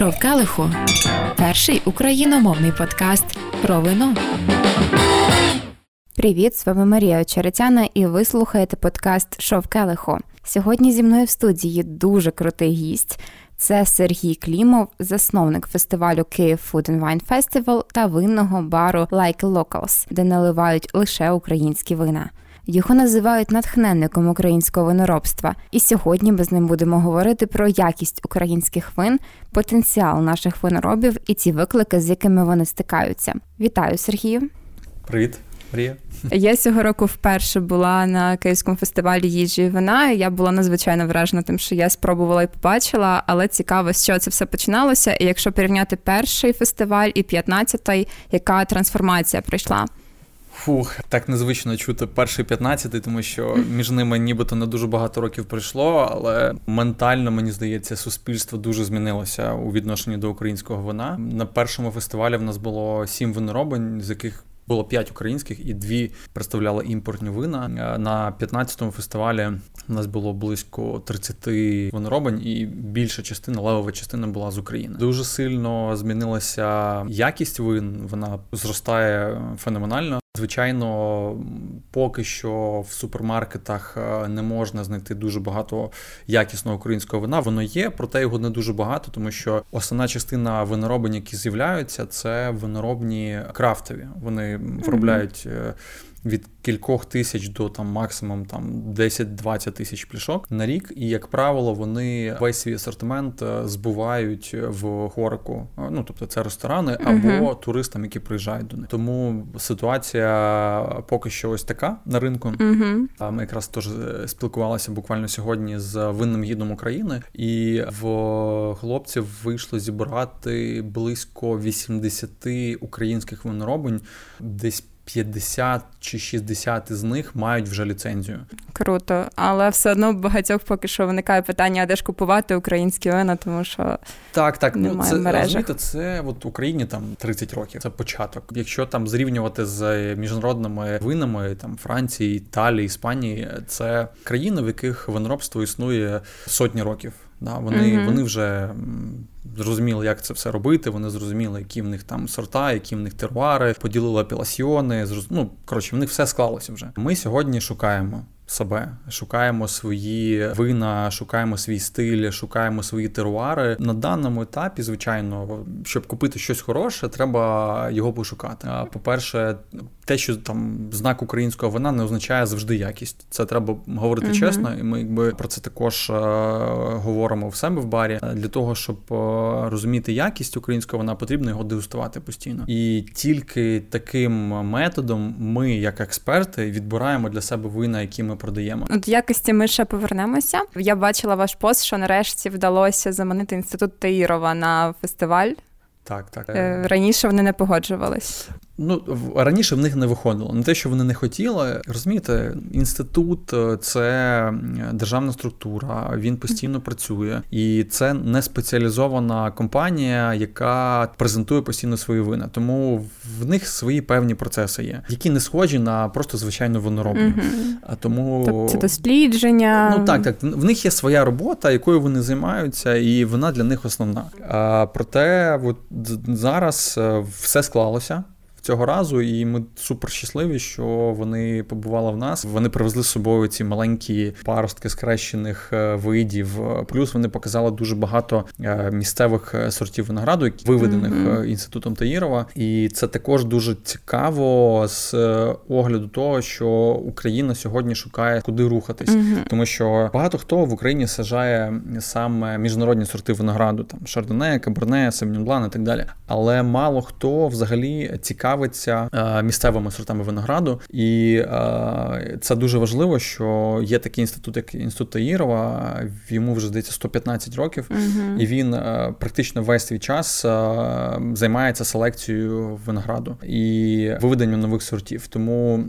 Шов Келиху перший україномовний подкаст про вино. Привіт, з вами Марія Очеретяна, і ви слухаєте подкаст Шов Келиху. Сьогодні зі мною в студії дуже крутий гість. Це Сергій Клімов, засновник фестивалю Київ Food and Wine Festival та винного бару Like Locals, де наливають лише українські вина. Його називають натхненником українського виноробства. І сьогодні ми з ним будемо говорити про якість українських вин, потенціал наших виноробів і ті виклики, з якими вони стикаються. Вітаю, Сергію! Привіт, Марія. Я цього року вперше була на Київському фестивалі їжі і вина. Я була надзвичайно вражена тим, що я спробувала і побачила, але цікаво, з чого це все починалося. І якщо порівняти перший фестиваль і п'ятнадцятий, яка трансформація прийшла? Фух, так незвично чути перший 15 тому що між ними нібито не дуже багато років пройшло, але ментально мені здається, суспільство дуже змінилося у відношенні до українського вина. На першому фестивалі в нас було сім виноробень, з яких було п'ять українських і дві представляли імпортні вина. На 15-му фестивалі у нас було близько 30 виноробень, і більша частина, левова частина була з України. Дуже сильно змінилася якість вин. Вона зростає феноменально. Звичайно, поки що в супермаркетах е, не можна знайти дуже багато якісного українського вина. Воно є, проте його не дуже багато, тому що основна частина виноробень, які з'являються, це виноробні крафтові. Вони виробляють. Mm-hmm від кількох тисяч до там максимум там 10-20 тисяч пляшок на рік. І як правило, вони весь свій асортимент е, збувають в хорику. Е, ну тобто це ресторани або uh-huh. туристам, які приїжджають до них. Тому ситуація поки що ось така на ринку. Uh-huh. Ми якраз теж е, спілкувалися буквально сьогодні з винним гідом України, і в хлопців вийшло зібрати близько 80 українських виноробень десь. 50 чи 60 із них мають вже ліцензію. Круто, але все одно багатьох поки що виникає питання, де ж купувати українські вина, тому що так, так ну, немає ну, це розумієте, це от Україні там 30 років. Це початок. Якщо там зрівнювати з міжнародними винами, там Франції, Італії, Іспанії, це країни, в яких виноробство існує сотні років. Да, Вони mm вони вже зрозуміли, як це все робити. Вони зрозуміли, які в них там сорта, які в них теруари, поділили апеласьйони. Ну, коротше, в них все склалося вже. Ми сьогодні шукаємо себе, шукаємо свої вина, шукаємо свій стиль, шукаємо свої теруари. На даному етапі, звичайно, щоб купити щось хороше, треба його пошукати. По-перше, те, що там знак українського вина не означає завжди якість. Це треба говорити uh чесно, і ми якби про це також е, говоримо в себе в барі. Для того, щоб е, розуміти якість українського вона потрібно його дегустувати постійно. І тільки таким методом ми, як експерти, відбираємо для себе вина, які ми продаємо. От якості ми ще повернемося. Я бачила ваш пост, що нарешті вдалося заманити інститут Таїрова на фестиваль. Так, так е, раніше вони не погоджувались. Ну раніше в них не виходило. Не те, що вони не хотіли. Розумієте, інститут е, це державна структура, він постійно працює, і це не спеціалізована компанія, яка презентує постійно свої вина. Тому в них свої певні процеси є, які не схожі на просто звичайну виноробну. А тому тобто це дослідження. Ну так, так в них є своя робота, якою вони займаються, і вона для них основна. А проте, от зараз е, все склалося цього разу, і ми супер щасливі, що вони побували в нас. Вони привезли з собою ці маленькі паростки скрещених е, видів. Плюс вони показали дуже багато е, місцевих е, сортів винограду, виведених mm-hmm. інститутом Таїрова. І це також дуже цікаво з огляду того, що Україна сьогодні шукає куди рухатись, mm-hmm. тому що багато хто в Україні сажає саме міжнародні сорти винограду, там Шардоне, Каберне, Севнюн і так далі. Але мало хто взагалі цікавий цікавиться е, місцевими сортами винограду, і е, це дуже важливо, що є такий інститут, як інститут Таїрова. Йому вже здається 115 років, uh і він е, практично весь свій час займається селекцією винограду і виведенням нових сортів. Тому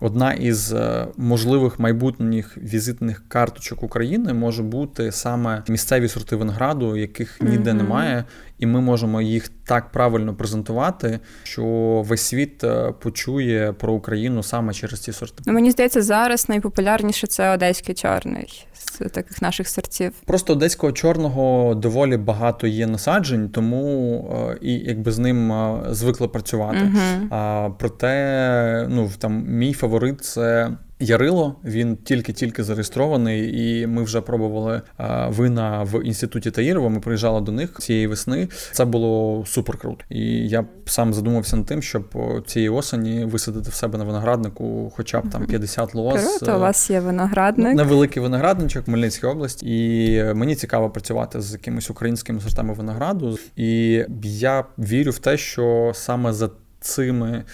одна із можливих майбутніх візитних карточок України може бути саме місцеві сорти винограду, яких ніде mm-hmm. немає, і ми можемо їх так правильно презентувати, що весь світ е, почує про Україну саме через ці сорти. Ну, Мені здається, зараз найпопулярніше це одеський чорний з таких наших сортів. Просто одеського чорного доволі багато є насаджень, тому е, і якби з ним е, звикли працювати. Uh-huh. А проте, ну там мій фаворит це. Ярило, він тільки-тільки зареєстрований, і ми вже пробували вина в інституті Таїрова. Ми приїжджали до них цієї весни. Це було супер круто. І я сам задумався над тим, щоб цієї осені висадити в себе на винограднику, хоча б там 50 лоз. Круто, у вас є виноградник. Невеликий виноградничок, Хмельницька область, і мені цікаво працювати з якимись українськими сортами винограду. І я вірю в те, що саме за цими.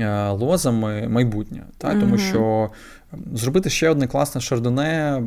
Е, лозами майбутнє, та? тому що зробити ще одне класне шардоне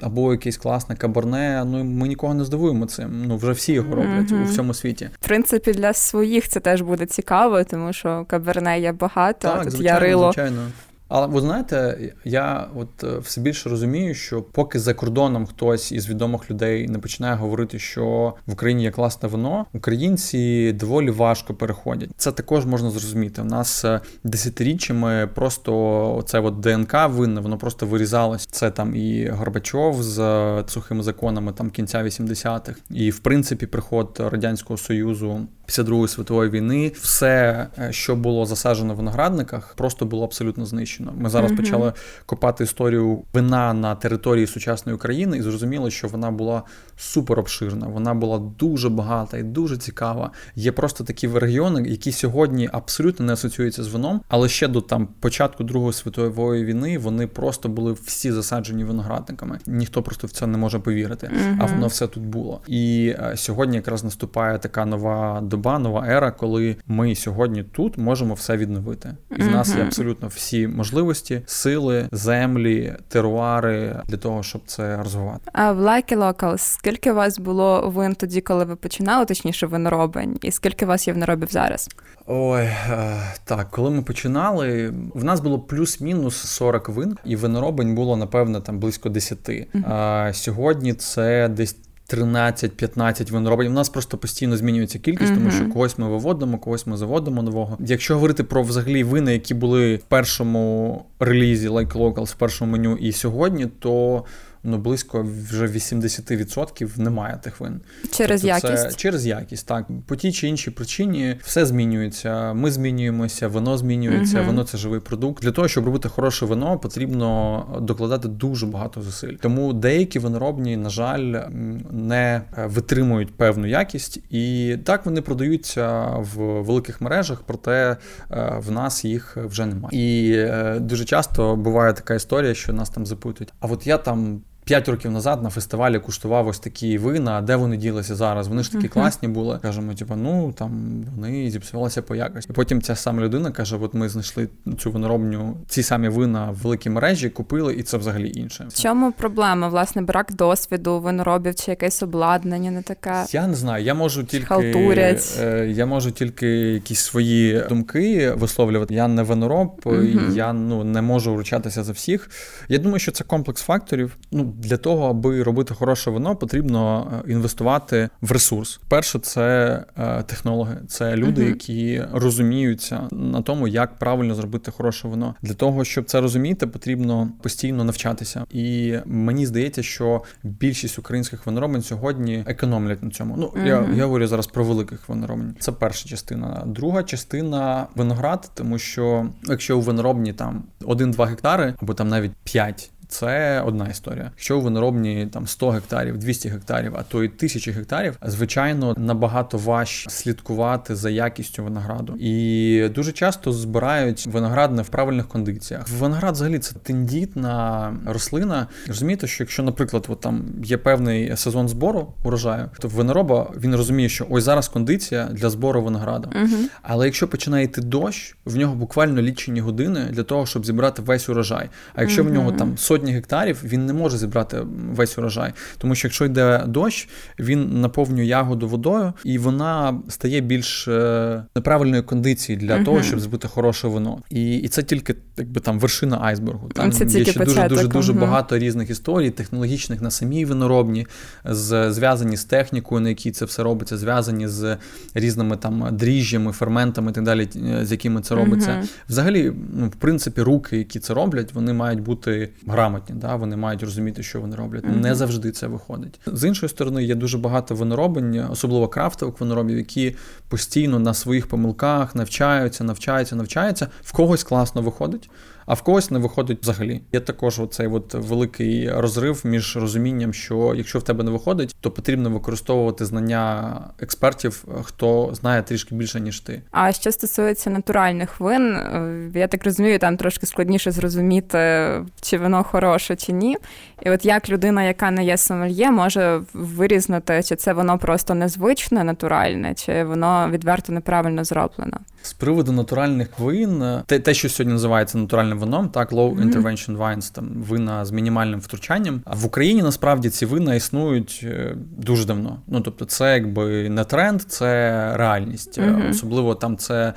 або якесь класне кабарне, ну ми нікого не здивуємо цим. Ну вже всі його роблять mm-hmm. у всьому світі. В принципі, для своїх це теж буде цікаво, тому що каберне є багато, так, тут звичайно, ярило. Звичайно. Але ви знаєте, я от е, все більше розумію, що поки за кордоном хтось із відомих людей не починає говорити, що в Україні є класне вино, українці доволі важко переходять. Це також можна зрозуміти. У нас е, десятиріччями просто оце от ДНК винне, воно просто вирізалось. Це там і Горбачов з е, сухими законами там кінця 80-х, і в принципі приход радянського союзу після Другої світової війни все, е, що було засаджено в виноградниках, просто було абсолютно знищено. Ми зараз uh-huh. почали копати історію вина на території сучасної України і зрозуміли, що вона була супер обширна, вона була дуже багата і дуже цікава. Є просто такі регіони, які сьогодні абсолютно не асоціюються з вином, але ще до там початку Другої світової війни вони просто були всі засаджені виноградниками. Ніхто просто в це не може повірити, uh-huh. а воно все тут було. І е, сьогодні якраз наступає така нова доба доба, нова ера, коли ми сьогодні тут можемо все відновити. І в нас є абсолютно всі можливості, сили, землі, теруари для того, щоб це розвивати. А в Like Locals скільки у вас було вин тоді, коли ви починали, точніше виноробень, і скільки у вас є виноробів зараз? Ой, е, так, коли ми починали, в нас було плюс-мінус 40 вин, і виноробень було напевно там близько 10. Uh-huh. А сьогодні це десь. 13-15 виноробень. У нас просто постійно змінюється кількість, тому що когось ми виводимо, когось ми заводимо нового. Якщо говорити про взагалі вини, які були в першому релізі Like Locals, в першому меню і сьогодні, то ну близько вже 80% немає тих вин. Через тобто якість? Це через якість, так. По тій чи іншій причині все змінюється. Ми змінюємося, вино змінюється, uh вино це живий продукт. Для того, щоб робити хороше вино, потрібно докладати дуже багато зусиль. Тому деякі виноробні, на жаль, не витримують певну якість, і так вони продаються в великих мережах, проте е, в нас їх вже немає. І е, дуже часто буває така історія, що нас там запитують: а от я там. П'ять років назад на фестивалі куштував ось такі вина, а де вони ділися зараз. Вони ж такі uh-huh. класні були. Кажемо, типу, ну там вони зіпсувалися по якості. І потім ця сама людина каже: От ми знайшли цю виноробню, ці самі вина в великій мережі, купили, і це взагалі інше. В чому проблема? Власне, брак досвіду, виноробів чи якесь обладнання, не таке? Я не знаю. Я можу тільки Халтурять. Е, я можу тільки якісь свої думки висловлювати. Я не винороб, uh-huh. я ну не можу вручатися за всіх. Я думаю, що це комплекс факторів. Ну для того, аби робити хороше вино, потрібно е, інвестувати в ресурс. Перше, це е, технологи, це люди, які розуміються на тому, як правильно зробити хороше вино. Для того щоб це розуміти, потрібно постійно навчатися. І мені здається, що більшість українських виноробень сьогодні економлять на цьому. Ну я я говорю зараз про великих виноробень. Це перша частина. Друга частина виноград, тому що якщо у виноробні там 1-2 гектари або там навіть 5 це одна історія. Якщо у виноробні там 100 гектарів, 200 гектарів, а то й тисячі гектарів, звичайно, набагато важче слідкувати за якістю винограду. І дуже часто збирають виноград не в правильних кондиціях. Виноград взагалі це тендітна рослина. Розумієте, що якщо, наприклад, от там є певний сезон збору урожаю, то винороба він розуміє, що ось зараз кондиція для збору винограду. Угу. Але якщо починає йти дощ, в нього буквально лічені години для того, щоб зібрати весь урожай. А якщо угу. в нього там сотні сотні гектарів він не може зібрати весь урожай. Тому що якщо йде дощ, він наповнює ягоду водою, і вона стає більш е, неправильної кондиції для uh-huh. того, щоб збити хороше вино. І і це тільки якби там вершина айсбергу. Там це є ще дуже дуже дуже uh-huh. багато різних історій, технологічних на самій виноробні, з зв'язані з технікою, на якій це все робиться, зв'язані з різними там дріжджами, ферментами і так далі, е, з якими це робиться. Uh-huh. Взагалі, ну в принципі, руки, які це роблять, вони мають бути грамотні. Да? Вони мають розуміти, що вони роблять. Не завжди це виходить. З іншої сторони, є дуже багато виноробень, особливо крафтових виноробів, які постійно на своїх помилках навчаються, навчаються, навчаються. В когось класно виходить, а в когось не виходить взагалі. Є також оцей от великий розрив між розумінням, що якщо в тебе не виходить, то потрібно використовувати знання експертів, хто знає трішки більше ніж ти. А що стосується натуральних вин, е, я так розумію, там трошки складніше зрозуміти, чи воно хороше чи ні. І от як людина, яка не є сомельє, може вирізнити, чи це воно просто незвичне, натуральне, чи воно відверто неправильно зроблено. З приводу натуральних вин, те, те, що сьогодні називається натуральним вином, так low intervention wines, там вина з мінімальним втручанням. А в Україні насправді ці вина існують е, дуже давно. Ну тобто, це якби не тренд, це реальність. Mm-hmm. Особливо там це е,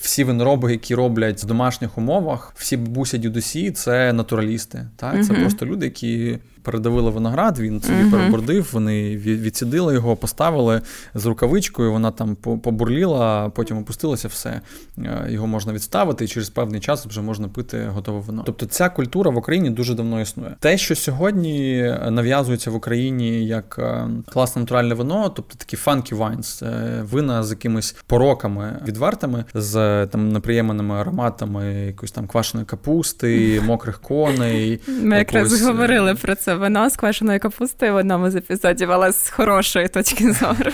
всі винороби, які роблять в домашніх умовах, всі бабусі дідусі, це натуралісти. Так, mm-hmm. це просто люди, які передавили виноград, він собі uh-huh. перебордив, вони відсідили його, поставили з рукавичкою, вона там побурліла, потім опустилася, все. Е, його можна відставити, і через певний час вже можна пити готове вино. Тобто ця культура в Україні дуже давно існує. Те, що сьогодні нав'язується в Україні як е, класне натуральне вино, тобто такі funky wines, вина з якимись пороками відвертими, з там неприємними ароматами якоїсь там квашеної капусти, мокрих коней. Ми якраз говорили про це вино з квашеною капустою в одному з епізодів, але з хорошої точки зору.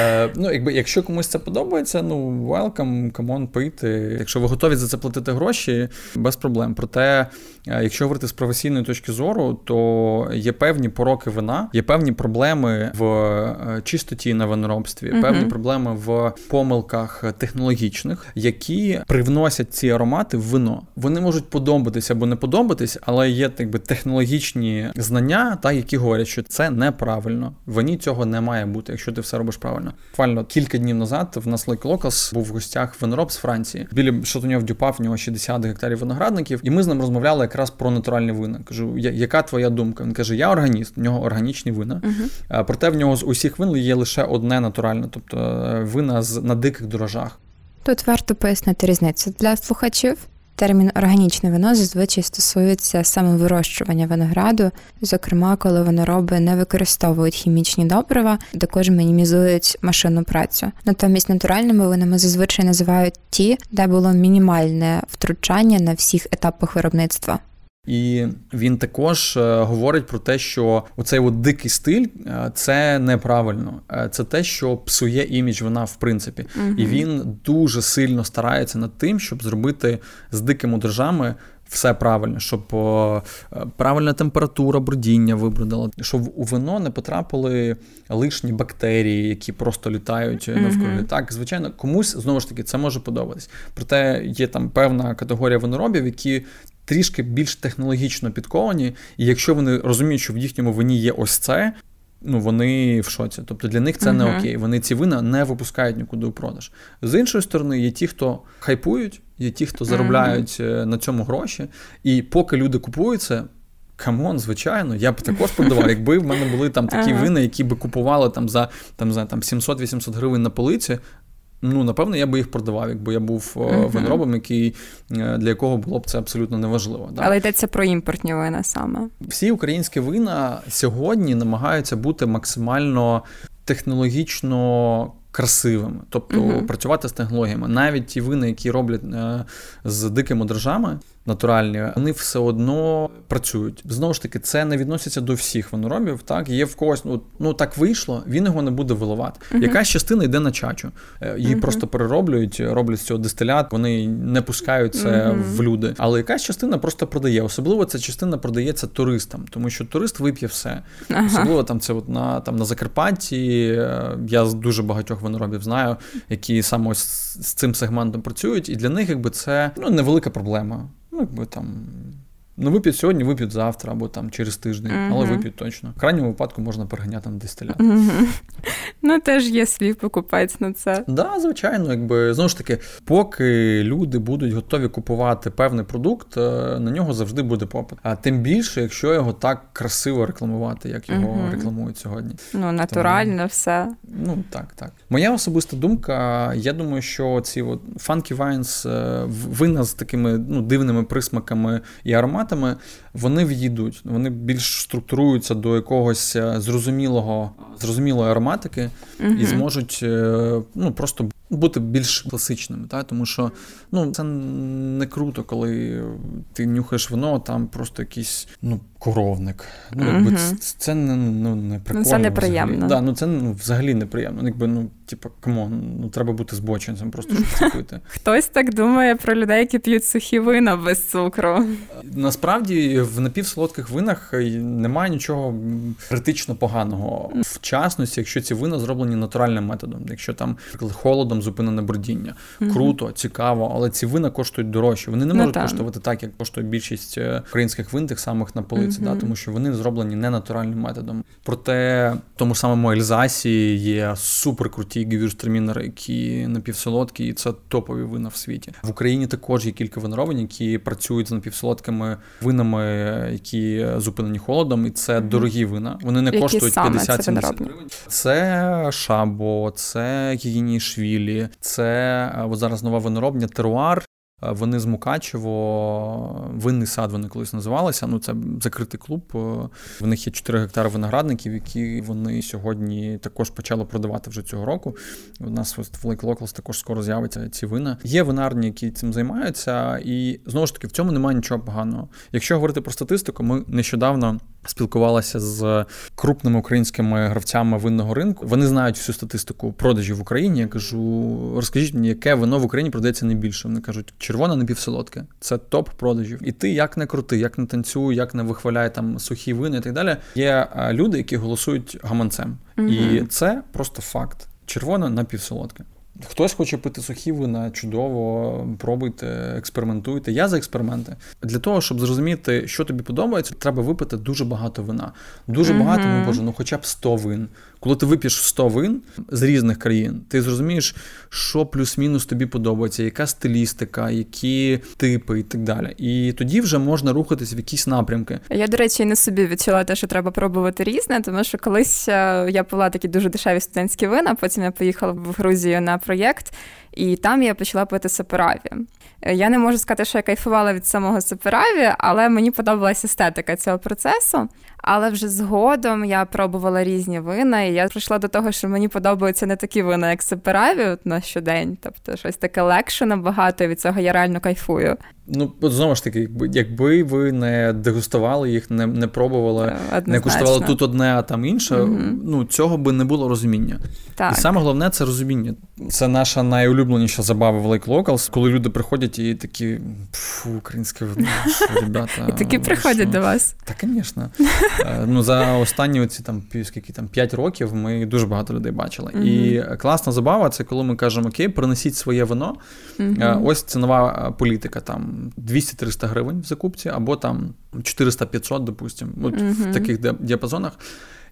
Е, Ну, якби якщо комусь це подобається, ну welcome, come on, пийте. Якщо ви готові за це платити гроші, без проблем. Проте, е, якщо говорити з професійної точки зору, то є певні пороки вина, є певні проблеми в е, чистоті на виноробстві, певні проблеми в помилках технологічних, які привносять ці аромати в вино. Вони можуть подобатися або не подобатись, але є якби технологічні знання та які говорять, що це неправильно. Вині цього не має бути, якщо ти все робиш правильно. Буквально кілька днів назад в нас Лейк Локас був в гостях винороб з Франції. Біля Шатуньов Дюпав, в нього 60 гектарів виноградників, і ми з ним розмовляли якраз про натуральні вина. Кажу, яка твоя думка? Він каже: Я органіст, в нього органічні вина. Uh-huh. Проте в нього з усіх вин є лише одне натуральне, тобто е, вина з на диких дорожах. Тут варто пояснити різницю для слухачів. Термін органічне вино зазвичай стосується саме вирощування винограду, зокрема, коли винороби не використовують хімічні добрива, також мінімізують машинну працю. Натомість натуральними винами зазвичай називають ті, де було мінімальне втручання на всіх етапах виробництва. І він також е, говорить про те, що оцей от дикий стиль е, це неправильно, е, це те, що псує імідж вона в принципі. uh І він дуже сильно старається над тим, щоб зробити з дикими дрожжами все правильно, щоб правильна температура брудіння вибрудила, щоб у вино не потрапили лишні бактерії, які просто літають навкруги. uh Так, звичайно, комусь знову ж таки це може подобатись. Проте є там певна категорія виноробів, які трішки більш технологічно підковані, і якщо вони розуміють, що в їхньому вині є ось це. Ну, вони в шоці. Тобто для них це uh-huh. не окей. Вони ці вина не випускають нікуди у продаж. З іншої сторони, є ті, хто хайпують, є ті, хто заробляють uh-huh. на цьому гроші. І поки люди купують це, come on, звичайно, я б також продавав. Якби в мене були там такі uh-huh. вина, які би купували там за там, за там 700-800 гривень на полиці, Ну, напевно, я би їх продавав, якби я був uh-huh. виноробом, який е, для якого було б це абсолютно неважливо. Да? Але йдеться про імпортні вина саме. Всі українські вина сьогодні намагаються бути максимально технологічно красивими, тобто uh-huh. працювати з технологіями. Навіть ті вини, які роблять е, з дикими дрожжами, натуральні, вони все одно працюють. Знову ж таки, це не відноситься до всіх виноробів. Так, є в когось, ну ну так вийшло, він його не буде виливати. Uh-huh. Якась частина йде на чачу, е, її uh-huh. просто перероблюють, роблять з цього дистилят, вони не пускають це uh-huh. в люди. Але якась частина просто продає. Особливо ця частина продається туристам, тому що турист вип'є все. Особливо там це от на там на Закарпатті. Е, я з дуже багатьох виноробів знаю, які саме ось з цим сегментом працюють, і для них якби це ну невелика проблема. Якби там Ну, вип'ють сьогодні, вип'ють завтра або там через тиждень, uh-huh. але вип'ють точно. В крайньому випадку можна переганяти на дистилят. Uh-huh. Ну, теж є свій покупець на це. Так, да, звичайно, якби знову ж таки, поки люди будуть готові купувати певний продукт, е, на нього завжди буде попит. А тим більше, якщо його так красиво рекламувати, як його uh-huh. рекламують сьогодні. Ну, натурально Тому, все. Ну так, так. Моя особиста думка. Я думаю, що ці от Funky Wines, е, вина з такими ну, дивними присмаками і ароматами, вони в'їдуть, вони більш структуруються до якогось е, зрозумілого, зрозумілої ароматики угу. і зможуть е, ну, просто бути більш класичними. Та? Тому що ну, це не круто, коли ти нюхаєш вино, там просто якісь ну, коровник. Ну, якби Це, це не ну, не прикольно. Ну, Це неприємно. Да, ну, Це ну, взагалі неприємно. Якби, ну, типу, come on, ну треба бути збочинцем, просто щоб це пити. Хтось так думає про людей, які п'ють сухі вина без цукру. Насправді в напівсолодких винах немає нічого критично поганого. В частності, якщо ці вина зроблені натуральним методом, якщо там наприклад, холодом зупинене бродіння. Mm-hmm. Круто, цікаво, але ці вина коштують дорожче. Вони не ну, можуть ну, коштувати так, як коштує більшість е, українських вин, тих самих на полиці, mm-hmm. да, тому що вони зроблені не натуральним методом. Проте в тому самому Ельзасі є суперкруті гівюрстермінери, які напівсолодкі, і це топові вина в світі. В Україні також є кілька виноробень, які працюють з напівсолодкими винами, які зупинені холодом, і це mm-hmm. дорогі вина. Вони не які коштують 50-70 гривень. Це шабо, це гігіні швілі, це е, от зараз нова виноробня теруар. Е, вони з Мукачево, винний сад вони колись називалися. Ну це закритий клуб. Е, в них є 4 гектари виноградників, які вони сьогодні також почали продавати вже цього року. У нас в Lake Locals також скоро з'явиться ці вина. Є винарні, які цим займаються, і знову ж таки в цьому немає нічого поганого. Якщо говорити про статистику, ми нещодавно спілкувалася з крупними українськими гравцями винного ринку. Вони знають всю статистику продажів в Україні. Я кажу, розкажіть мені, яке вино в Україні продається найбільше. Вони кажуть, червоне напівсолодке. Це топ продажів. І ти як не крути, як не танцюй, як не вихваляй там сухі вини і так далі. Є е, люди, які голосують гаманцем. Угу. І це просто факт. Червоне напівсолодке. Хтось хоче пити сухі вина, чудово, пробуйте, експериментуйте. Я за експерименти. Для того, щоб зрозуміти, що тобі подобається, треба випити дуже багато вина. Дуже багато, ну боже, ну хоча б 100 вин. Коли ти вип'єш 100 вин з різних країн, ти зрозумієш, що плюс-мінус тобі подобається, яка стилістика, які типи і так далі. І тоді вже можна рухатись в якісь напрямки. Я, до речі, не собі відчула те, що треба пробувати різне, тому що колись е, я пила такі дуже дешеві студентські вина, потім я поїхала в Грузію на проєкт, і там я почала пити сапераві. Е, я не можу сказати, що я кайфувала від самого сапераві, але мені подобалася естетика цього процесу. Але вже згодом я пробувала різні вина, і я прийшла до того, що мені подобаються не такі вина, як сапераві на щодень. Тобто щось таке легше набагато, і від цього я реально кайфую. Ну, знову ж таки, якби якби ви не дегустували їх, не не пробували, Однозначно. не куштували тут одне, а там інше, mm ну цього би не було розуміння. Так. І саме головне це розуміння. Це наша найулюбленіша забава в Lake Locals, коли люди приходять і такі фу, українське вино, ребята. І такі приходять до вас. Так, звісно. Е, ну, За останні оці там скільки там 5 років ми дуже багато людей бачили. mm І класна забава це коли ми кажемо, окей, принесіть своє вино. mm Ось це нова е, політика. там 200-300 гривень в закупці, або там 400-500, допустимо, от mm в таких діапазонах.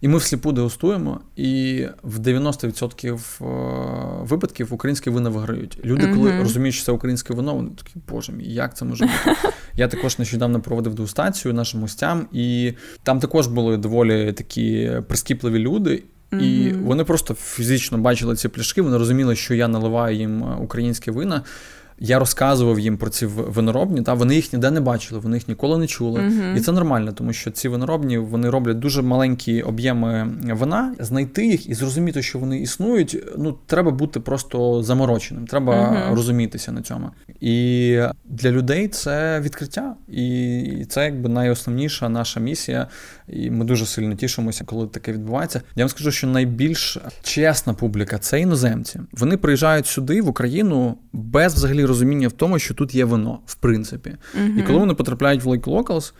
І ми всліпу дегустуємо, і в 90% випадків українські вина виграють. Люди, mm-hmm. коли розуміють, що це українське вино, вони такі, боже мій, як це може бути? Я також нещодавно проводив дегустацію нашим гостям, і там також були доволі такі прискіпливі люди. Mm-hmm. І вони просто фізично бачили ці пляшки, вони розуміли, що я наливаю їм українське вина. Я розказував їм про ці виноробні, та вони їх ніде не бачили, вони їх ніколи не чули. uh І це нормально, тому що ці виноробні вони роблять дуже маленькі об'єми вина. Знайти їх і зрозуміти, що вони існують. Ну треба бути просто замороченим, треба uh розумітися на цьому. І для людей це відкриття, і це якби найосновніша наша місія. І ми дуже сильно тішимося, коли таке відбувається. Я вам скажу, що найбільш чесна публіка це іноземці. Вони приїжджають сюди в Україну без взагалі розуміння в тому, що тут є вино, в принципі. uh І коли вони потрапляють в Lake Locals,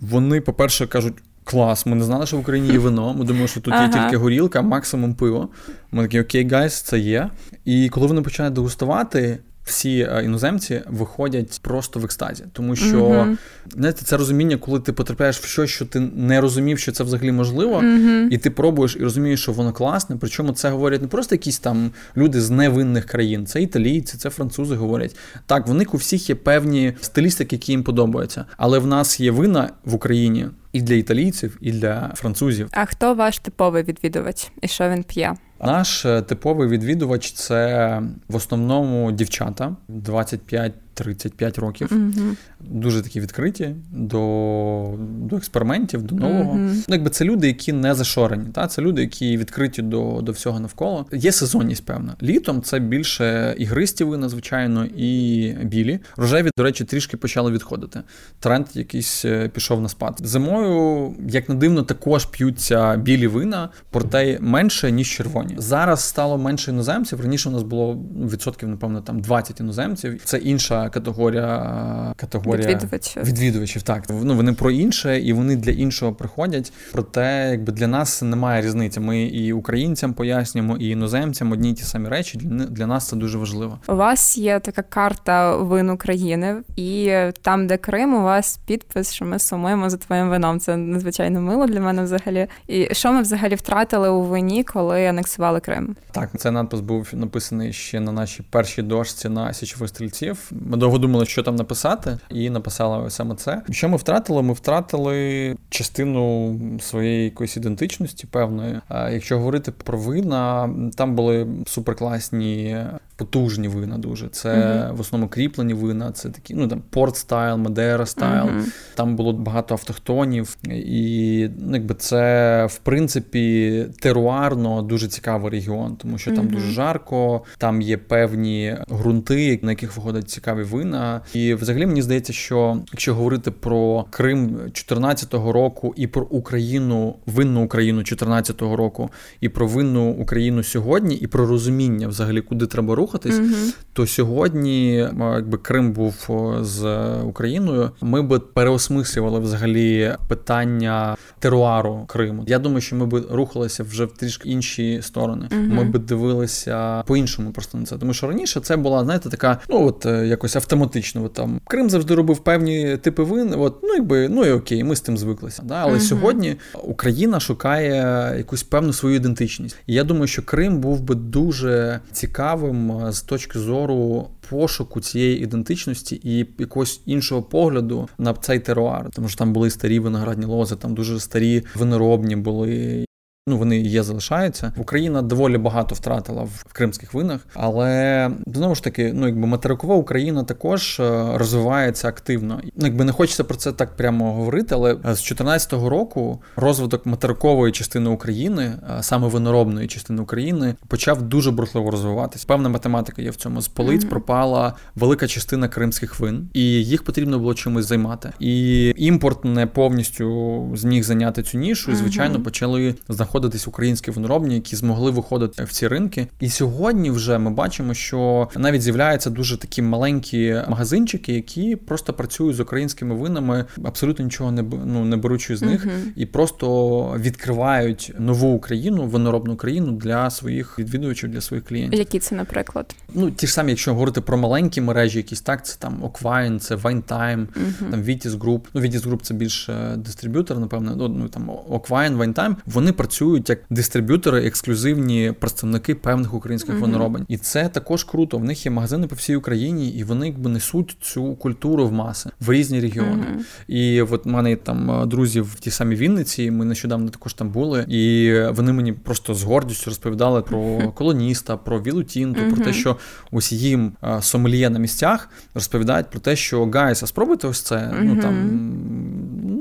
вони, по-перше, кажуть. Клас, ми не знали, що в Україні є вино. Ми думали, що тут ага. є тільки горілка, максимум пиво. Ми такі, окей, guys, це є. І коли вони починають дегустувати, всі е, іноземці виходять просто в екстазі, тому що mm-hmm. знаєте, це розуміння, коли ти потрапляєш в щось, що ти не розумів, що це взагалі можливо, mm-hmm. і ти пробуєш і розумієш, що воно класне. Причому це говорять не просто якісь там люди з невинних країн, це італійці, це французи говорять. Так, в них у всіх є певні стилістики, які їм подобаються, але в нас є вина в Україні і для італійців, і для французів. А хто ваш типовий відвідувач і що він п'є? Наш е, типовий відвідувач це в основному дівчата 25 35 років, mm дуже такі відкриті до до експериментів, до нового. mm Ну, якби це люди, які не зашорені. Та? Це люди, які відкриті до до всього навколо. Є сезонність, певна. Літом це більше ігристі вина, звичайно, і білі. Рожеві, до речі, трішки почали відходити. Тренд якийсь е, пішов на спад. Зимою, як не дивно, також п'ються білі вина, проте менше, ніж червоні. Зараз стало менше іноземців. Раніше у нас було відсотків, напевно, там 20 іноземців. Це інша категорія категорія відвідувачів. відвідувачів. Так ну вони про інше, і вони для іншого приходять. Проте, якби для нас немає різниці. Ми і українцям пояснюємо, і іноземцям одні й ті самі речі. Для, нас це дуже важливо. У вас є така карта вин України, і там, де Крим, у вас підпис, що ми сумуємо за твоїм вином. Це надзвичайно мило для мене взагалі. І що ми взагалі втратили у вині, коли анексували Крим? Так, цей надпис був написаний ще на нашій першій дошці на січових стрільців. Ми довго думали, що там написати, і написали саме це. Що ми втратили? Ми втратили частину своєї якоїсь ідентичності, певної. А якщо говорити про вина, там були суперкласні потужні вина дуже. Це uh-huh. в основному кріплені вина, це такі, ну там порт стайл, Мадера стайл. Uh-huh. Там було багато автохтонів, і ну, якби це в принципі теруарно дуже цікавий регіон, тому що там uh-huh. дуже жарко, там є певні ґрунти, на яких виходять цікаві вина. І взагалі мені здається, що якщо говорити про Крим 2014 року і про Україну, винну Україну 2014 року, і про винну Україну сьогодні, і про розуміння взагалі, куди треба рухати, рухатись, mm то сьогодні, якби Крим був з Україною, ми би переосмислювали взагалі питання теруару Криму. Я думаю, що ми би рухалися вже в трішки інші сторони. mm Ми би дивилися по-іншому просто на це. Тому що раніше це була, знаєте, така, ну от е, якось автоматично. Там Крим завжди робив певні типи вин. От ну якби ну і окей, ми з тим звиклися. Да? Але mm сьогодні Україна шукає якусь певну свою ідентичність. І я думаю, що Крим був би дуже цікавим з точки зору пошуку цієї ідентичності і якогось іншого погляду на цей теруар. Тому що там були старі виноградні лози, там дуже старі виноробні були. Ну, вони є, залишаються. Україна доволі багато втратила в кримських винах, але знову ж таки, ну якби материкова Україна також е, розвивається активно. Ну, якби не хочеться про це так прямо говорити, але з 2014 року розвиток материкової частини України, е, саме виноробної частини України, почав дуже бурхливо розвиватися. Певна математика є в цьому. З полиць mm-hmm. пропала велика частина кримських вин, і їх потрібно було чимось займати. І імпорт не повністю зміг зайняти цю нішу, і звичайно mm-hmm. почали знаходити знаходитись українські виноробні, які змогли виходити в ці ринки. І сьогодні вже ми бачимо, що навіть з'являються дуже такі маленькі магазинчики, які просто працюють з українськими винами, абсолютно нічого не ну, не беручи з них, uh-huh. і просто відкривають нову Україну, виноробну країну для своїх відвідувачів, для своїх клієнтів. Які це, наприклад? Ну ті ж самі, якщо говорити про маленькі мережі, якісь так, це там Оквайн, це Вайнтайм, uh-huh. там Vitis Group. Ну Vitis Group це більше дистриб'ютор, напевно. Ну там Оквайн, Вайнтайм. Вони працюють працюють як дистриб'ютори, ексклюзивні представники певних українських mm-hmm. виноробень. І це також круто. В них є магазини по всій Україні, і вони якби несуть цю культуру в маси в різні регіони. Mm-hmm. І от в мене там е, друзі в тій самій Вінниці. Ми нещодавно також там були, і вони мені просто з гордістю розповідали про Колоніста, про Віллу Тінту, про те, що ось їм е, сомельє на місцях розповідають про те, що guys, а спробуйте ось це. Ну там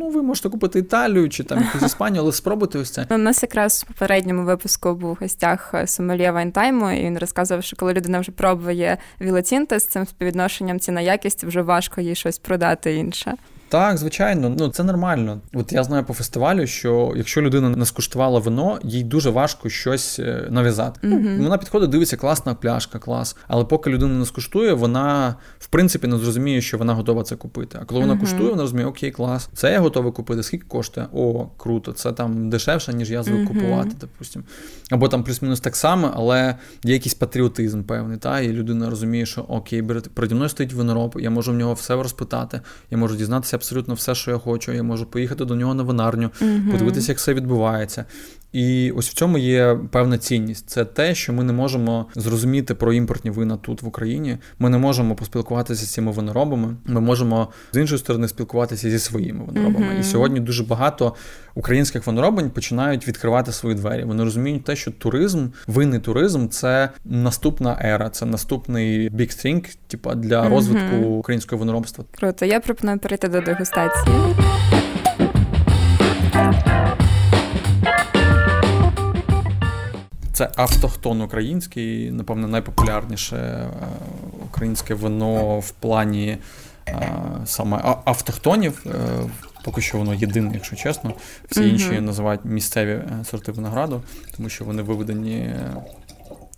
ну ви можете купити Італію чи там якусь Іспанію, але спробуйте ось це. У нас якраз в попередньому випуску був в гостях сомельє Вайнтайму, і він розказував, що коли людина вже пробує Вілла Тінта з цим співвідношенням ціна якість, вже важко їй щось продати інше. Так, звичайно, ну це нормально. От я знаю по фестивалю, що якщо людина не скуштувала вино, їй дуже важко щось е, нав'язати. Мгм. Вона підходить, дивиться, класна пляшка, клас. Але поки людина не скуштує, вона в принципі не зрозуміє, що вона готова це купити. А коли вона Мгм. куштує, вона розуміє, окей, клас, це я готова купити. Скільки коштує? О, круто, це там дешевше, ніж я звик Мгм. купувати, допустим. Або там плюс-мінус так само, але є якийсь патріотизм певний, та і людина розуміє, що окей, переді мною стоїть винороб, я можу в нього все розпитати, я можу дізнатися абсолютно все, що я хочу. Я можу поїхати до нього на винарню, Мгм. подивитися, як все відбувається. І ось в цьому є певна цінність. Це те, що ми не можемо зрозуміти про імпортні вина тут в Україні. Ми не можемо поспілкуватися з цими виноробами. Ми можемо з іншої сторони спілкуватися зі своїми виноробами. Мгм. І сьогодні дуже багато українських виноробень починають відкривати свої двері. Вони розуміють те, що туризм, винний туризм це наступна ера, це наступний big thing, типа для розвитку українського виноробства. Круто, я пропоную перейти до дегустації. Це автохтон український, напевно, найпопулярніше е, українське вино в плані е, саме автохтонів. Е, Поки що воно єдине, якщо чесно. Всі Мгм. інші називають місцеві сорти винограду, тому що вони виведені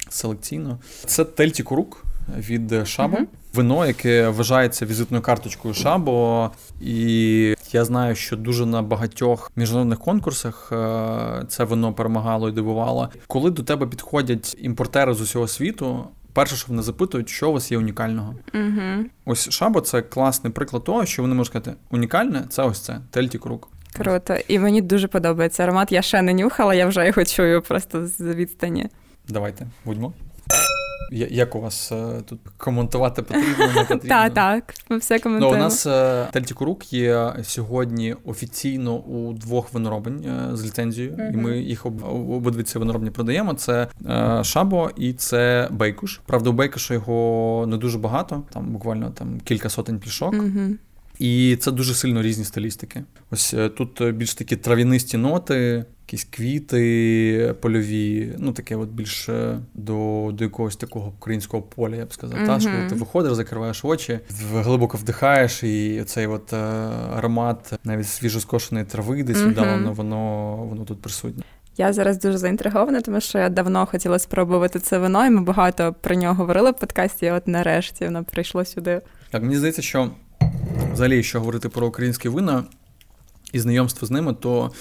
селекційно. Це Тельті Курук від Шабо. Мгм. Вино, яке вважається візитною карточкою Шабо. І я знаю, що дуже на багатьох міжнародних конкурсах е, це вино перемагало і дивувало. Коли до тебе підходять імпортери з усього світу, перше, що вони запитують, що у вас є унікального. Угу. Ось Шабо це класний приклад того, що вони можуть сказати, унікальне це ось це Тельті Крук. Круто. І мені дуже подобається аромат. Я ще не нюхала, я вже його чую просто з відстані. Давайте, будьмо. Як у вас е, тут коментувати потрібно, не потрібно? Так, так. Ми все Ну, у нас Тельтікурук Тельті є сьогодні офіційно у двох виноробень е, з ліцензією, і ми їх об, обидві ці виноробні продаємо. Це е, Шабо і це Бейкуш. Правда, у Бейкуша його не дуже багато, там буквально там кілька сотень плішок. І це дуже сильно різні стилістики. Ось е, тут е, більш такі трав'янисті ноти, якісь квіти польові, ну таке от більш е, до, до якогось такого українського поля, я б сказав. Та, що ти виходиш, закриваєш очі, глибоко вдихаєш, і цей от е, аромат навіть свіжоскошеної трави, десь Мгм. віддалено, воно, воно тут присутнє. Я зараз дуже заінтригована, тому що я давно хотіла спробувати це вино, і ми багато про нього говорили в подкасті. І от нарешті воно прийшло сюди. Так, мені здається, що взагалі, якщо говорити про українські вина і знайомство з ними, то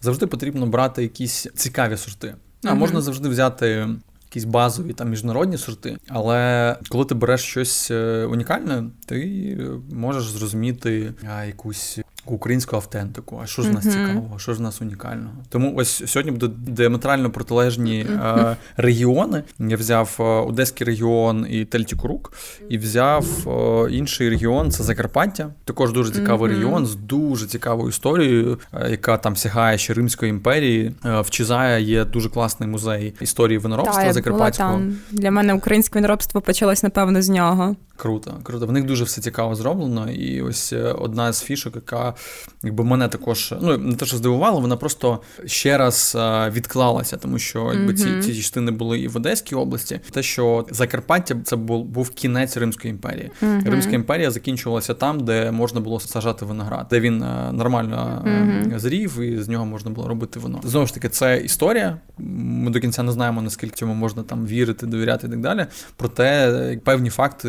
завжди потрібно брати якісь цікаві сорти. А Мгм. можна завжди взяти якісь базові там міжнародні сорти, але коли ти береш щось е, унікальне, ти е, можеш зрозуміти якусь. Українську автентику, а що ж в нас цікавого, що ж в нас унікального? Тому ось сьогодні будуть діаметрально протилежні е, регіони. Я взяв е, Одеський регіон і Тельтікурук, і взяв е, інший регіон це Закарпаття. Також дуже цікавий регіон з дуже цікавою історією, е, яка там сягає ще Римської імперії. Е, В Чизая є дуже класний музей історії виноробства Та, я була там. Для мене українське виноробство почалось, напевно, з нього. Круто, круто. В них дуже все цікаво зроблено. І ось е, одна з фішок, яка якби мене також ну не те, що здивувала, вона просто ще раз е, відклалася, тому що якби ці, ці частини були і в Одеській області. Те, що Закарпаття це був, був кінець Римської імперії. Мгм. Римська імперія закінчувалася там, де можна було сажати виноград, де він е, нормально Мгм. зрів, і з нього можна було робити вино. Знову ж таки, це історія. Ми до кінця не знаємо, наскільки цьому можна там вірити, довіряти і так далі. Проте певні факти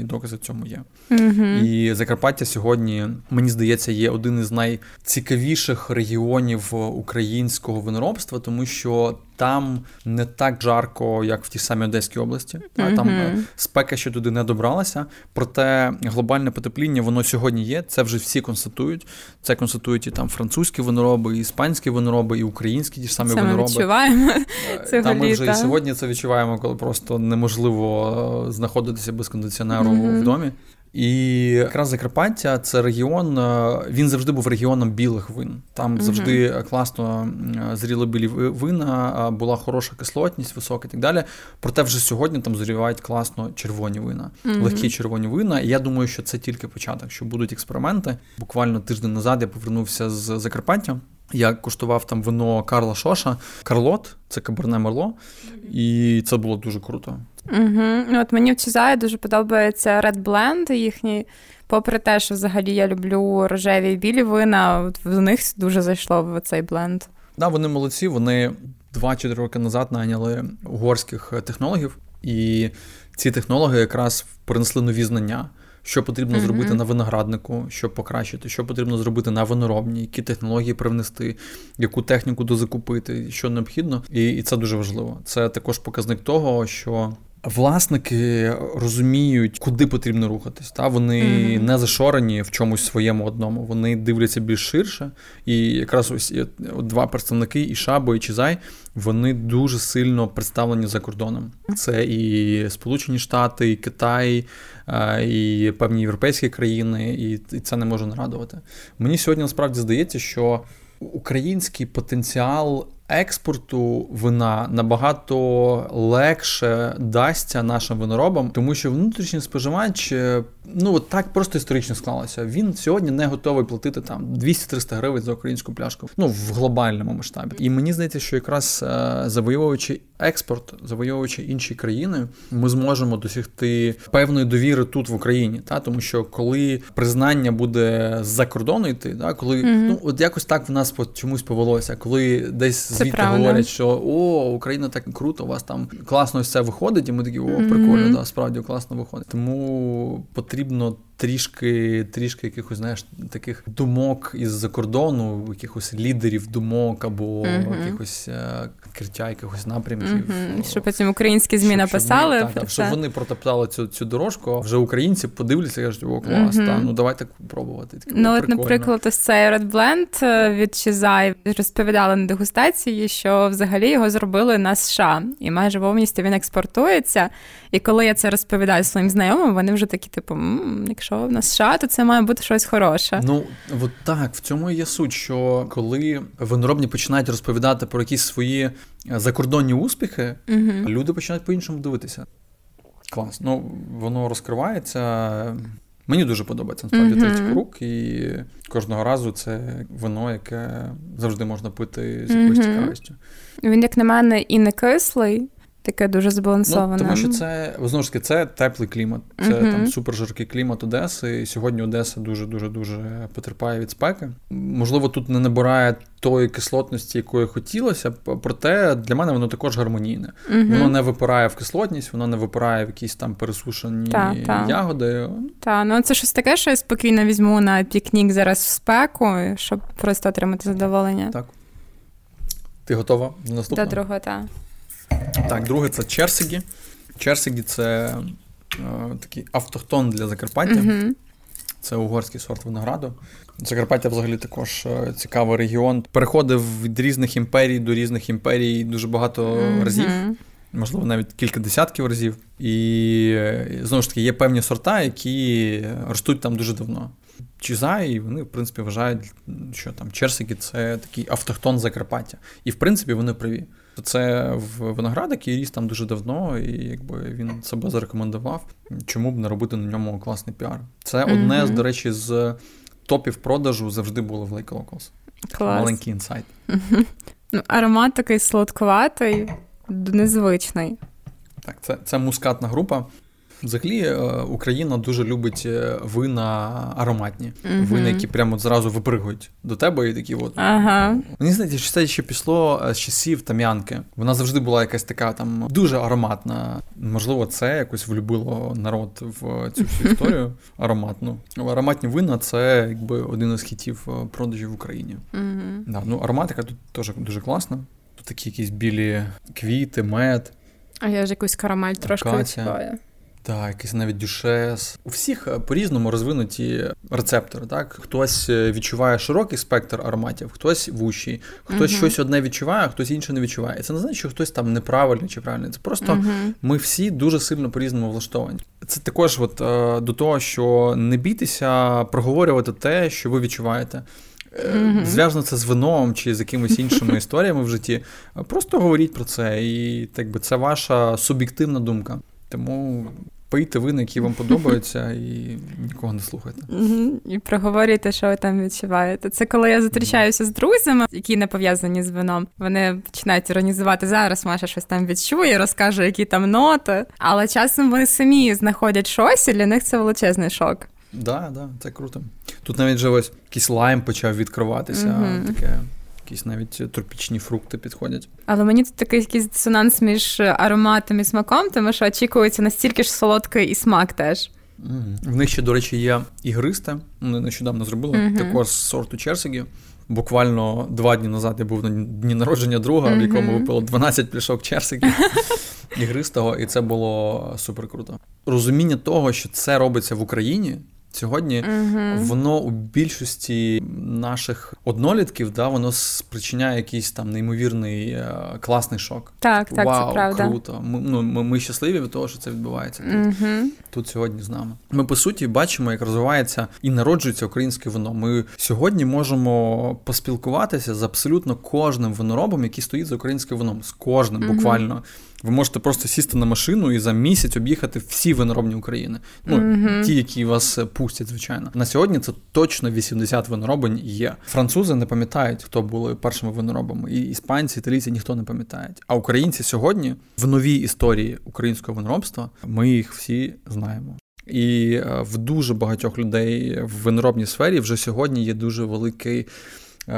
і докази в цьому є. Мгм. І Закарпаття сьогодні, мені здається, є один із найцікавіших регіонів українського виноробства, тому що там не так жарко, як в тій самій Одеській області. А Там е, спека ще туди не добралася. Проте глобальне потепління воно сьогодні є. Це вже всі констатують. Це констатують і там французькі винороби, і іспанські винороби, і українські ті ж самі Це ми винороби. відчуваємо. Е, цього Та ми вже і сьогодні це відчуваємо, коли просто неможливо е, знаходитися без кондиціонеру Мгм. в домі. І якраз Закарпаття це регіон. е, Він завжди був регіоном білих вин. Там завжди класно зріли білі вина, була хороша кислотність, висока і так далі. Проте вже сьогодні там зорівають класно червоні вина, Мгм. легкі червоні вина. І я думаю, що це тільки початок, що будуть експерименти. Буквально тиждень назад я повернувся з Закарпаття. Я куштував там вино Карла Шоша, Карлот, це Каберне Мерло, і це було дуже круто. Угу. От Мені в Чизаї дуже подобається Red Blend їхній. Попри те, що взагалі я люблю рожеві і білі вина, от в них дуже зайшло в цей бленд. Да, вони молодці. Вони 2-4 роки назад найняли угорських технологів, і ці технологи якраз принесли нові знання що потрібно mm-hmm. зробити на винограднику, щоб покращити, що потрібно зробити на виноробні, які технології привнести, яку техніку дозакупити, що необхідно, і, і це дуже важливо. Це також показник того, що власники розуміють, куди потрібно рухатись. Та Вони mm-hmm. не зашорені в чомусь своєму одному. Вони дивляться більш ширше. І якраз ось два представники, і Шабо, і Чизай, вони дуже сильно представлені за кордоном. Це і Сполучені Штати, і Китай, і певні європейські країни, і це не може нарадувати. Мені сьогодні насправді здається, що український потенціал експорту вина набагато легше дасться нашим виноробам, тому що внутрішній споживач, ну от так просто історично склалося. Він сьогодні не готовий платити там 200-300 гривень за українську пляшку. Ну в глобальному масштабі. І мені здається, що якраз е, завойовуючи експорт, завойовуючи інші країни, ми зможемо досягти певної довіри тут в Україні. Та тому що коли признання буде з-за кордону йти, та коли mm-hmm. ну от якось так в нас по чомусь повелося, коли десь звідти говорять, що о, Україна так круто, у вас там класно все виходить, і ми такі, о, прикольно, mm-hmm. да, справді класно виходить. Тому потрібно трішки трішки якихось знаєш, таких думок із-за кордону, якихось лідерів думок або mm-hmm. якихось е, відкриття якихось напрямків. Uh-huh. Щоб потім українські змі написали. Щоб, так, щоб вони протоптали цю цю дорожку, а вже українці подивляться і кажуть, о, клас, uh-huh. та, ну давай так пробувати. Такі, ну, от, наприклад, ось цей Red Blend е, від Чизай розповідали на дегустації, що взагалі його зробили на США, і майже повністю він експортується. І коли я це розповідаю своїм знайомим, вони вже такі, типу, якщо в нас США, то це має бути щось хороше. Ну от так, в цьому є суть, що коли виноробні починають розповідати про якісь свої закордонні успіхи, угу. люди починають по-іншому дивитися. Клас. Ну, воно розкривається. Мені дуже подобається насправді uh-huh. третій круг, і кожного разу це вино, яке завжди можна пити з якоюсь uh-huh. цікавістю. Він, як на мене, і не кислий, Таке дуже збалансоване. Ну, Тому що це знову ж таки це теплий клімат, це uh-huh. там супержаркий клімат Одеси. І сьогодні Одеса дуже дуже дуже потерпає від спеки. Можливо, тут не набирає тої кислотності, якої хотілося, проте для мене воно також гармонійне. Uh-huh. Воно не випирає в кислотність, воно не випирає в якісь там пересушені та, ягоди. Так, ну це щось таке, що я спокійно візьму на пікнік зараз в спеку, щоб просто отримати задоволення. Так. Ти готова до наступного? До другого, так. Так, друге це Черсигі. Черсигі це е, такий автохтон для Закарпаття. Mm-hmm. Це угорський сорт винограду. Закарпаття взагалі також е, цікавий регіон. Переходив від різних імперій до різних імперій дуже багато mm-hmm. разів, можливо, навіть кілька десятків разів. І е, знову ж таки є певні сорта, які ростуть там дуже давно. Чизай, і вони, в принципі, вважають, що там Черсегі це такий автохтон Закарпаття. І в принципі вони праві. Це виноградик, який ріс там дуже давно, і якби він себе зарекомендував, чому б не робити на ньому класний піар. Це одне mm-hmm. з, до речі, з топів продажу завжди було в Lake Locals. Клас. Маленький інсайт. Mm-hmm. Ну, Аромат такий сладковатий, незвичний. Так, це це мускатна група. Взагалі, е, Україна дуже любить е, вина ароматні, uh вина, які прямо зразу випригують до тебе і такі от. Ага. Мені здається, що це ще пішло е, з часів Тамянки. Вона завжди була якась така там дуже ароматна. Можливо, це якось влюбило народ в цю всю історію ароматну. Ароматні вина це якби один із хітів продажів в Україні. uh Да, ну, Ароматика тут теж дуже класна. Тут такі якісь білі квіти, мед. А я ж якусь карамель трошки відчуваю. Так, якийсь навіть дюшес. У всіх е, по-різному розвинуті рецептори. Так, хтось е, відчуває широкий спектр ароматів, хтось вущий, хтось uh щось одне відчуває, а хтось інше не відчуває. Це не значить, що хтось там неправильний чи правильний. Це просто uh ми всі дуже сильно по-різному влаштовані. Це також, от е, до того, що не бійтеся проговорювати те, що ви відчуваєте. Mm-hmm. Зв'язано це з вином чи з якимись іншими історіями в житті. Просто говоріть про це, і так би це ваша суб'єктивна думка. Тому пийте вина, які вам подобаються, і нікого не слухайте. І проговорюйте, що ви там відчуваєте. Це коли я зустрічаюся з друзями, які не пов'язані з вином. Вони починають іронізувати зараз. Маша щось там відчує, розкаже, які там ноти. Але часом вони самі знаходять щось, і для них це величезний шок. Так, да, да, це круто. Тут навіть вже ось якийсь лайм почав відкриватися. Mm-hmm. Таке якісь навіть тропічні фрукти підходять. Але мені тут такий якийсь дисонанс між ароматом і смаком, тому що очікується настільки ж солодкий і смак теж. Mm-hmm. В них ще, до речі, є ігристе. Вони нещодавно зробили mm-hmm. також з сорту Черсигі. Буквально два дні назад я був на дні народження друга, mm-hmm. в якому випило 12 пляшок Черсигі ігристого, і це було супер круто. Розуміння того, що це робиться в Україні, Сьогодні uh воно у більшості наших однолітків да, воно спричиняє якийсь там неймовірний е, класний шок. Так, так, Вау, це правда. круто. Ми ну, ми, ми щасливі від того, що це відбувається тут, uh тут сьогодні з нами. Ми по суті бачимо, як розвивається і народжується українське вино. Ми сьогодні можемо поспілкуватися з абсолютно кожним виноробом, який стоїть за українським вином, з кожним буквально. Ви можете просто сісти на машину і за місяць об'їхати всі виноробні України. Ну mm-hmm. ті, які вас пустять, звичайно. На сьогодні це точно 80 виноробень є. Французи не пам'ятають, хто були першими виноробами. І іспанці, італійці ніхто не пам'ятають. А українці сьогодні в новій історії українського виноробства ми їх всі знаємо. І е, в дуже багатьох людей в виноробній сфері вже сьогодні є дуже великий Е,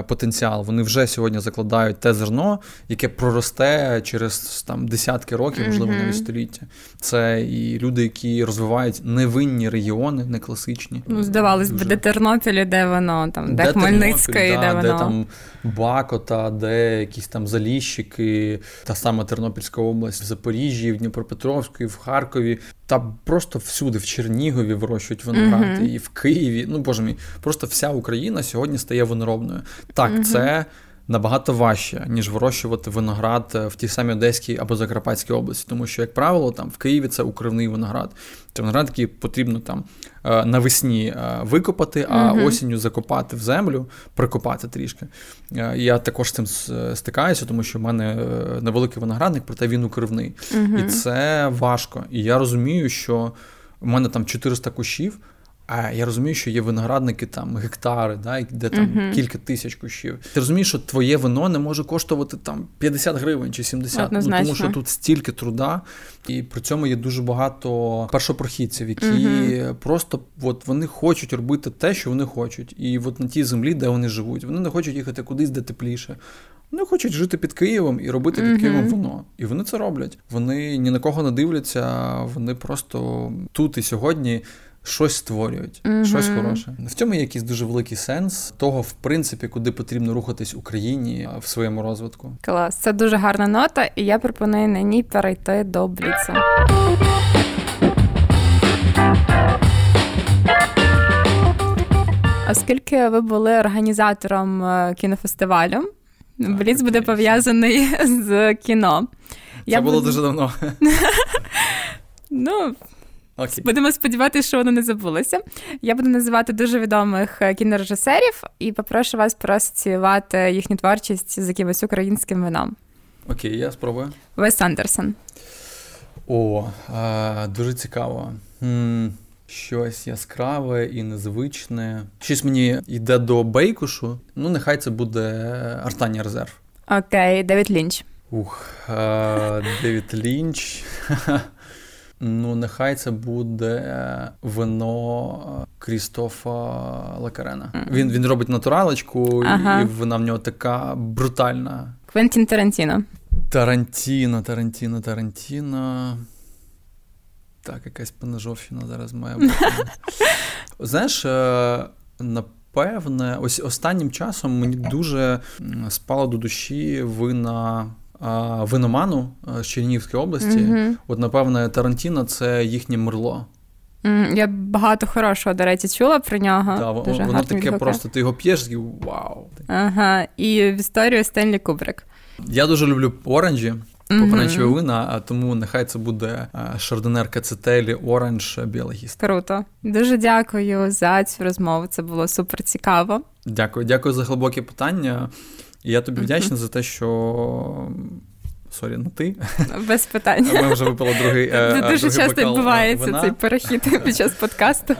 потенціал. Вони вже сьогодні закладають те зерно, яке проросте через там десятки років, можливо, mm-hmm. навіть століття. Це і люди, які розвивають невинні регіони, не класичні. Ну, здавалось би, де Тернопіль, де воно там, де, де Хмельницьке, да, де воно. де там Бакота, де якісь там Заліщики, та сама Тернопільська область, в Запоріжжі, в Дніпропетровську, в Харкові. Та просто всюди, в Чернігові вирощують виноград, mm-hmm. і в Києві. Ну боже мій, просто вся Україна сьогодні стає виноробною. Так, mm-hmm. це набагато важче, ніж вирощувати виноград в тій самій Одеській або Закарпатській області, тому що, як правило, там в Києві це укривний виноград. Це виноград, який потрібно там е, навесні е, викопати, а mm-hmm. осінню закопати в землю, прикопати трішки. Е, я також з цим стикаюся, тому що в мене невеликий виноградник, проте він укривний. Mm-hmm. І це важко. І я розумію, що в мене там 400 кущів. А я розумію, що є виноградники там гектари, да, де там uh-huh. кілька тисяч кущів. Ти розумієш, що твоє вино не може коштувати там 50 гривень чи 70, ну, тому що тут стільки труда, і при цьому є дуже багато першопрохідців, які uh-huh. просто от вони хочуть робити те, що вони хочуть, і от на тій землі, де вони живуть, вони не хочуть їхати кудись, де тепліше. Вони хочуть жити під Києвом і робити під uh-huh. Києвом воно. І вони це роблять. Вони ні на кого не дивляться, вони просто тут і сьогодні щось створюють, mm-hmm. щось хороше. В цьому є якийсь дуже великий сенс того, в принципі, куди потрібно рухатись Україні в своєму розвитку. Клас, це дуже гарна нота, і я пропоную на ній перейти до Бліца. Оскільки ви були організатором е, кінофестивалю, Бліц буде пов'язаний з кіно. Це я було буду... дуже давно. Ну, Окей. Будемо сподіватися, що воно не забулося. Я буду називати дуже відомих е, кінорежисерів і попрошу вас проасоціювати їхню творчість з якимось українським вином. Окей, я спробую. Вес Андерсон. О, а, дуже цікаво. М- щось яскраве і незвичне. Щось мені йде до Бейкушу. Ну, нехай це буде Артанія Reserve. Окей, Девід Лінч. Ух, а, Девід Лінч. Ну, нехай це буде е, вино е, Крістофа Лакарена. Mm-hmm. Він він робить натуралочку, ага. і вона в нього така брутальна. Квентін Тарантіно. Тарантіно, Тарантіно, Тарантіно. Так, якась поножовщина зараз має бути. Знаєш, е, напевне, ось останнім часом мені дуже спало до душі вина виноману з Чернігівської області. Mm-hmm. От, напевне, Тарантіно це їхнє мерло. Mm, я багато хорошого, до речі, чула про нього. Да, Дуже Воно таке відгука. просто, ти його п'єш і вау. Ага, і в історію Стенлі Кубрик. Я дуже люблю оранжі. Помаранчеві mm-hmm. вина, а тому нехай це буде шардонер Кацетелі, оранж, біологіст. Круто. Дуже дякую за цю розмову. Це було супер цікаво. Дякую, дякую за глибоке питання. І я тобі mm-hmm. за те, що sorry, на ти. Без питань. Ми вже випили другий. Це дуже другий часто відбувається вина. цей перехід під час подкасту.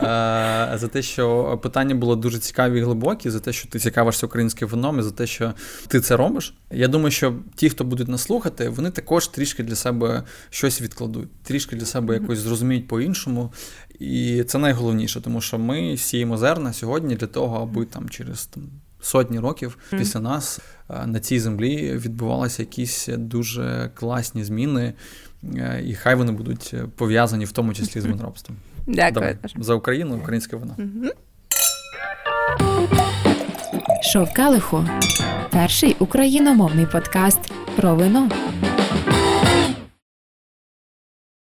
За те, що питання було дуже цікаві і глибокі, за те, що ти цікавишся українським вином, і за те, що ти це робиш. Я думаю, що ті, хто будуть нас слухати, вони також трішки для себе щось відкладуть, трішки для себе якось зрозуміють по-іншому. І це найголовніше, тому що ми сіємо зерна сьогодні для того, аби там через там, сотні років після нас е, на цій землі відбувалися якісь дуже класні зміни, е, і хай вони будуть пов'язані в тому числі з винробством. Дякую. Давай. За Україну, українське вино. Келиху перший україномовний подкаст про вино.